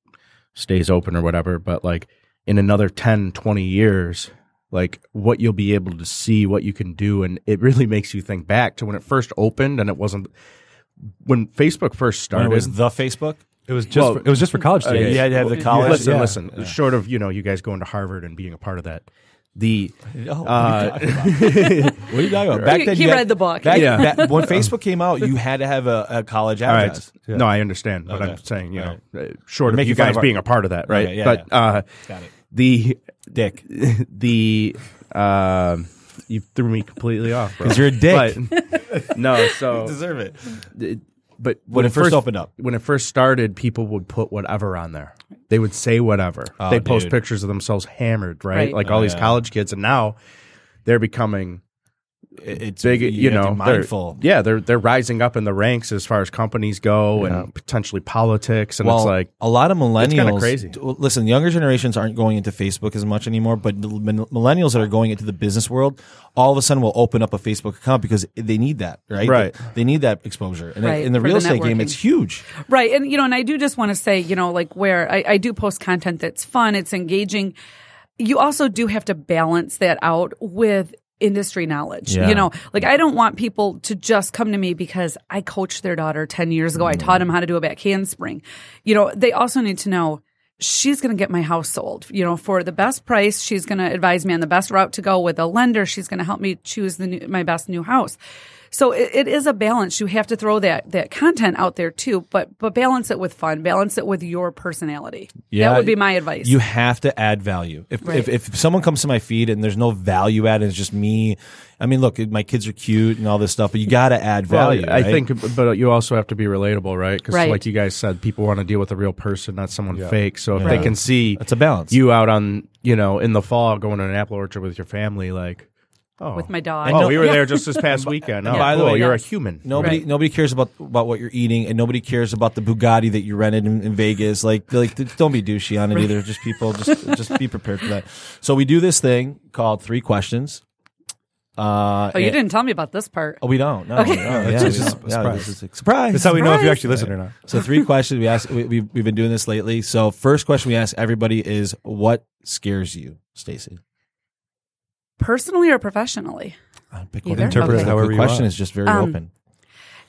stays open or whatever, but like in another 10, 20 years, like what you'll be able to see, what you can do. And it really makes you think back to when it first opened and it wasn't when Facebook first When started. it was the Facebook. it was just well, for, it was just for college uh, students. you had to have the college. listen, yeah. listen, short of, you know, you guys going to Harvard and being a part of that. The Oh, uh, what are you talking about? Back He- then, he you had- read the book. Back, Yeah. back- when Facebook came out, you had to have a, a college all right, address. no, I understand, but Okay. I'm saying, you All know, uh, short of you guys of our- being a part of that, right? Okay, yeah, but uh, Got it. the Dick. the um you threw me completely off, because you're a dick. But- no, so you Deserve it. It- but When it first opened up. when it first started, people would put whatever on there. They would say whatever. Oh, they post dude. pictures of themselves hammered, right? Right. Like all Oh, these yeah. college kids, and now they're becoming It's big. You, have to know, be they're- mindful. Yeah, they're they're rising up in the ranks as far as companies go, and potentially politics. And well, it's like a lot of millennials. kinda crazy. Listen, younger generations aren't going into Facebook as much anymore, but the millennials that are going into the business world, all of a sudden will open up a Facebook account because they need that, right? Right. They, they need that exposure, and Right, in the for real the estate game, it's huge. Right. And, you know, and I do just want to say, you know, like where I, I do post content that's fun, it's engaging. You also do have to balance that out with industry knowledge. Yeah. You know, like I don't want people to just come to me because I coached their daughter 10 years ago. I Mm. taught them how to do a back handspring. You know, they also need to know she's going to get my house sold, you know, for the best price. She's going to advise me on the best route to go with a lender. She's going to help me choose the new, my best new house. So it, it is a balance. You have to throw that that content out there too, but but balance it with fun. Balance it with your personality. Yeah, that would be my advice. You have to add value. If, Right. if if someone comes to my feed and there's no value add, and it's just me. I mean, look, my kids are cute and all this stuff, but you got to add value. Well, I right? think, but you also have to be relatable, right? Because, Right. like you guys said, people want to deal with a real person, not someone Yeah. fake. So if Yeah. they can see It's a balance. you out on, you know, in the fall going to an apple orchard with your family, like, oh, with my dog. oh, we were Yeah. there just this past weekend. Oh, by the cool, way, you're a human. Nobody, Right. nobody cares about about what you're eating, and nobody cares about the Bugatti that you rented in, in Vegas. Like, like, don't be douchey on it either. Just people, just just be prepared for that. So we do this thing called three questions. Uh, Oh, you and- didn't tell me about this part. Oh, we don't. No, Okay. no, yeah, It's we just a don't. Yeah, surprise. this is surprise. That's how we know if you Surprise. actually listen or not. So three questions we ask. We, we, we've been doing this lately. So first question we ask everybody is, "What scares you, Stacy?" Personally or professionally? Uh, pick Either? one. Interpret it The however you question want. is just very Um, open.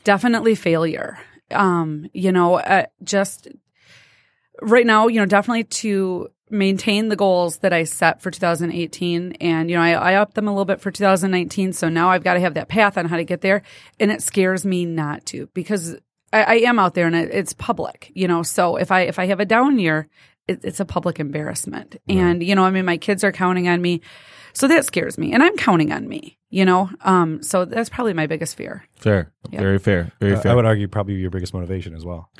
definitely failure. Um, you know, uh, just right now, you know, definitely to maintain the goals that I set for 2018. And, you know, I, I upped them a little bit for 2019. So now I've got to have that path on how to get there. And it scares me not to because I, I am out there and it, it's public, you know. So if I, if I have a down year, it, it's a public embarrassment. And, you know, I mean, my kids are counting on me. So that scares me. And I'm counting on me, you know. Um, so that's probably my biggest fear. Fair, yeah. very fair, very Uh, fair. I would argue probably your biggest motivation as well.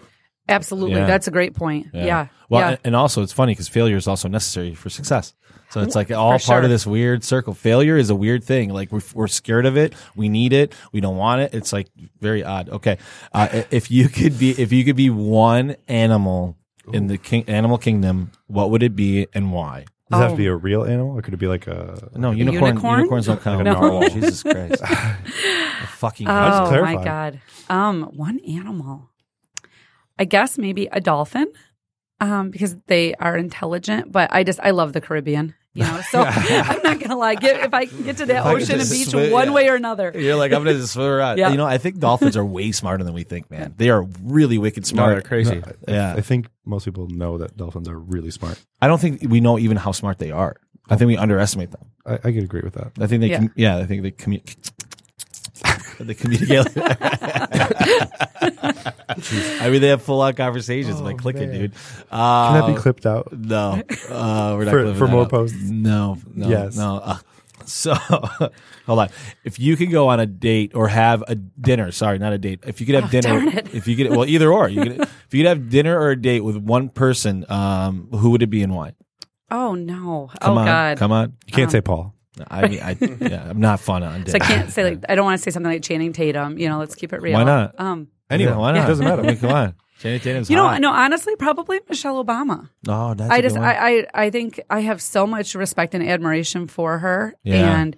Absolutely. Yeah. That's a great point. Yeah. Well, yeah. and- and also it's funny because failure is also necessary for success. So it's like all For part of this weird circle. Failure is a weird thing. Like we're, we're scared of it. We need it. We don't want it. It's like very odd. Okay. Uh, if you could be, if you could be one animal in the king, animal kingdom, what would it be and why? Does it have Oh. to be a real animal, or could it be like a? No, unicorn, unicorn? unicorns don't count. Like a narwhal. Jesus Christ. A fucking oh my clarifying. god. Um, one animal. I guess maybe a dolphin, um, because they are intelligent. But I just I love the Caribbean. You know, so I'm not gonna lie. Get, if I can get to that I could ocean and beach swim- one yeah. way or another, You're like, I'm going to just swim around. Yeah. You know, I think dolphins are way smarter than we think, man. They are really wicked No, smart. they're crazy. Yeah. I think most people know that dolphins are really smart. I don't think we know even how smart they are. I think we underestimate them. I, I could agree with that. I think they, Yeah. com- yeah, I think they communicate. They communicate. Jeez. I mean, they have full on conversations by clicking, dude. Uh, Can that be clipped out? No, uh, we're not For- clipping for that more out. posts? No, no, Yes. no. Uh, so, hold on. If you could go on a date or have a dinner, sorry, not a date. If you could have dinner, if you could, well, either or. You could, if you could have dinner or a date with one person, um, who would it be and why? oh no, Come oh on, god, come on. You can't say Paul. I mean, I, yeah, I'm not fun on So I can't say like I don't want to say something like Channing Tatum. You know, let's keep it real. Why not? Um, Anyway, Yeah, why not? It doesn't matter. I mean, come on. Channing Tatum's you know, hot. no, honestly, probably Michelle Obama. Oh, that's I a just, good one. I, I, I think I have so much respect and admiration for her, Yeah. and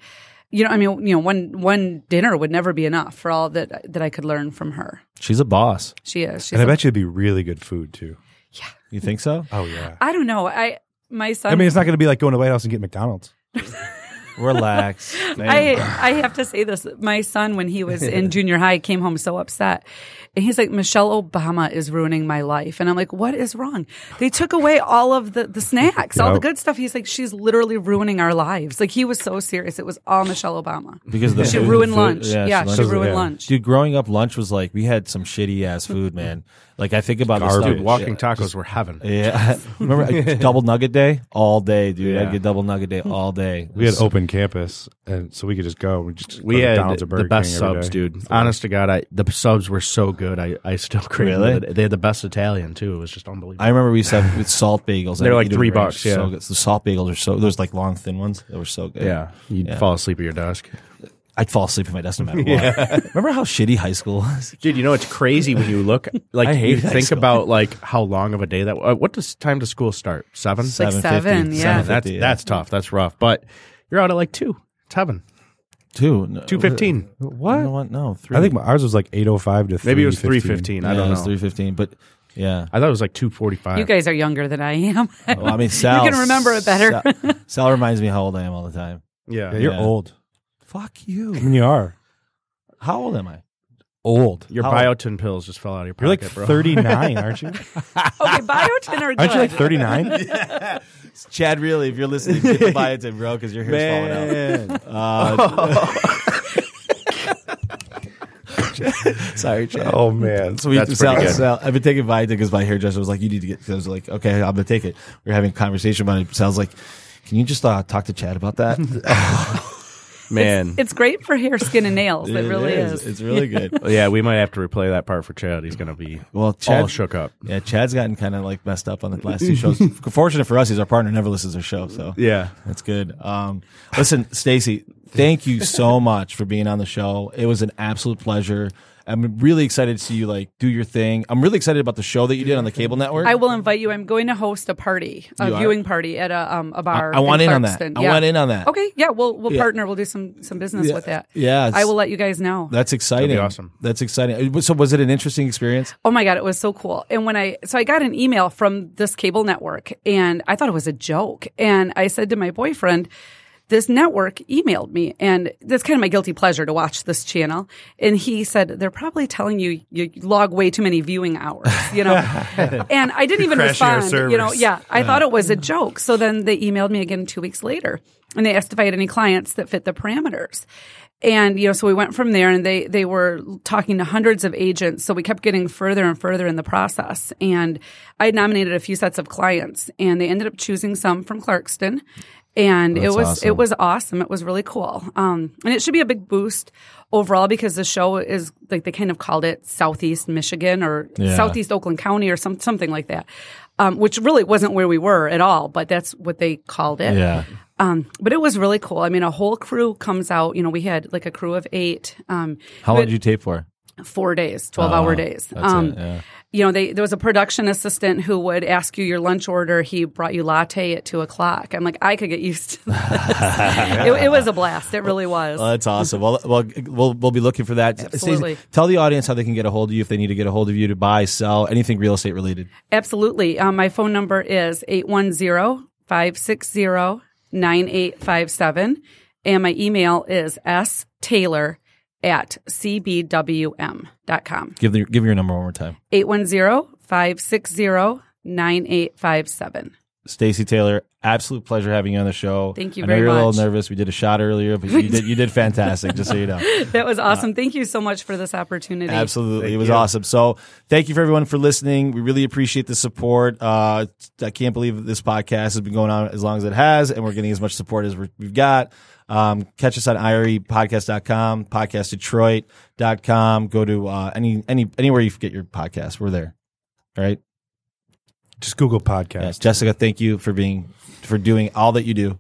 you know, I mean, you know, one one dinner would never be enough for all that that I could learn from her. She's a boss. She is. She's And I a- bet you it'd be really good food too. Yeah. You think so? Oh yeah. I don't know. I my son. I mean, it's not going to be like going to the White House and get McDonald's. Relax. I I have to say this. My son, when he was in junior high, came home so upset, and he's like, "Michelle Obama is ruining my life," and I'm like, "What is wrong? They took away all of the the snacks, all the Yep. good stuff." He's like, "She's literally ruining our lives." Like he was so serious. It was all Michelle Obama. because the She food- ruined food- lunch. Yeah, she lunch- ruined yeah. lunch. Dude, growing up, lunch was like we had some shitty ass food, man. Like I think about the Garbage. stuff. Dude, walking tacos were heaven. Yeah, remember like, double nugget day all day, dude. Yeah. I'd get double nugget day all day. We had open campus, and so we could just go. We just We go to had McDonald's or the Burger best King every subs, day. dude. Honest to God, I the subs were so good. I, I still crave Really? it. They had the best Italian too. It was just unbelievable. I remember we used to have with salt bagels. They're like three bucks, yeah. So good. The salt bagels are so those like long thin ones. They were so good. yeah, you'd Yeah. fall asleep at your desk. I'd fall asleep at my desk no matter what. remember how shitty high school was? Dude, you know it's crazy when you look like I you hate high think school. about like how long of a day that. Uh, what does time to school start? Seven. like seven, yeah. That's 7:50, that's tough. That's rough. But you're out at like two. It's heaven. two. No, uh, Two fifteen. What? You know what? No, three. I think ours was like eight oh five to Maybe it was 3:15. fifteen. yeah, I don't it was know. three fifteen, but yeah. I thought it was like two forty five. You guys are younger than I am. Well, I mean, Sal. you can remember it better. Sal, Sal reminds me how old I am all the time. yeah, Yeah, you're Yeah. old. Fuck you. I mean, you are How old am I? Old. Your How- biotin pills just fell out of your pocket, You're like pocket, bro. 39, aren't you? okay, biotin are good. Aren't you like 39? Chad, really, if you're listening, get the biotin, bro, because your hair's falling out. Uh, sorry, Chad. oh man. So we, That's Sal, pretty good. Sal, I've been taking Vitamin because my hairdresser was like, "You need to get." Cause I was like, "Okay, I'm gonna take it." We are having a conversation about it. Sal's like, "Can you just uh, talk to Chad about that?" Man. It's great for hair, skin, and nails. It, really is. is. It's really good. yeah, we might have to replay that part for Chad. He's gonna be Well, all Chad shook up. Yeah, Chad's gotten kind of like messed up on the last two shows. Fortunate for us, he's our partner. Never listens to our show, so Yeah. that's good. Um, listen, Stacy, thank you so much for being on the show. It was an absolute pleasure. I'm really excited to see you like do your thing. I'm really excited about the show that you did on the cable network. I will invite you. I'm going to host a party, a You are? viewing party at a um a bar. I want in on that. Clarkston. I Yeah. want in on that. Okay, yeah, we'll we'll Yeah. partner. We'll do some some business Yeah. with that. Yeah, it's- I will let you guys know. That's exciting. awesome. That's exciting. So, was it an interesting experience? Oh my god, it was so cool. And when I so I got an email from this cable network and I thought it was a joke. And I said to my boyfriend, this network emailed me and that's kind of my guilty pleasure to watch this channel. And he said, they're probably telling you you log way too many viewing hours, you know? and I didn't even respond, you know? Yeah. I thought it was a joke. So then they emailed me again two weeks later and they asked if I had any clients that fit the parameters. And you know, so we went from there, and they they were talking to hundreds of agents. So we kept getting further and further in the process. And I had nominated a few sets of clients, and they ended up choosing some from Clarkston. And it was awesome. it was awesome. It was really cool. Um, and it should be a big boost overall because the show is like they kind of called it Southeast Michigan or Yeah. Southeast Oakland County or some something like that, um, which really wasn't where we were at all. But that's what they called it. Yeah. Um, but it was really cool. I mean, a whole crew comes out. You know, we had like a crew of eight. Um, How long did you tape for? four days, 12 hour Oh, days. that's um, it, yeah. You know, they, there was a production assistant who would ask you your lunch order. He brought you latte at two o'clock. I'm like, I could get used to this. it, it was a blast. It really was. Well, that's awesome. Well, well, we'll we'll be looking for that. Absolutely. Stacey, tell the audience how they can get a hold of you if they need to get a hold of you to buy, sell anything real estate related. Absolutely. Um, my phone number is 810-560-9857. And my email is staylor at cbwm.com. Give the, give your number one more time. 810-560-9857. Stacy Taylor, absolute pleasure having you on the show. Thank you I know very you're a little nervous. We did a shot earlier, but you did you did fantastic. just so you know. That was awesome. Thank you so much for this opportunity. Absolutely. it was awesome. So thank you for everyone for listening. We really appreciate the support. Uh, I can't believe this podcast has been going on as long as it has, and we're getting as much support as we're, we've got. Um, catch us on irepodcast.com, podcastdetroit.com. Go to uh, any any anywhere you get your podcast. We're there. All right. Just Google podcast. Yes. Jessica, thank you for being for doing all that you do.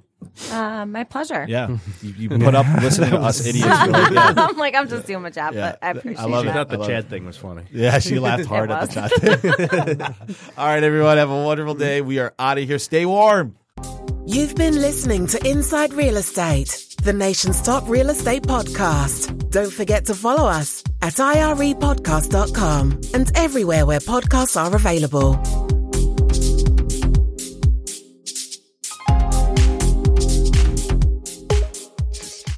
Uh, my pleasure. Yeah. You, you put up listening to us idiots. For like, yeah. I'm like, I'm just doing my job, Yeah. but I appreciate I love it. it. thought the I love Chad it. thing was funny. Yeah, she laughed hard at the chat. All right, everyone, have a wonderful day. We are out of here. Stay warm. You've been listening to Inside Real Estate, the nation's top real estate podcast. Don't forget to follow us at irepodcast.com and everywhere where podcasts are available.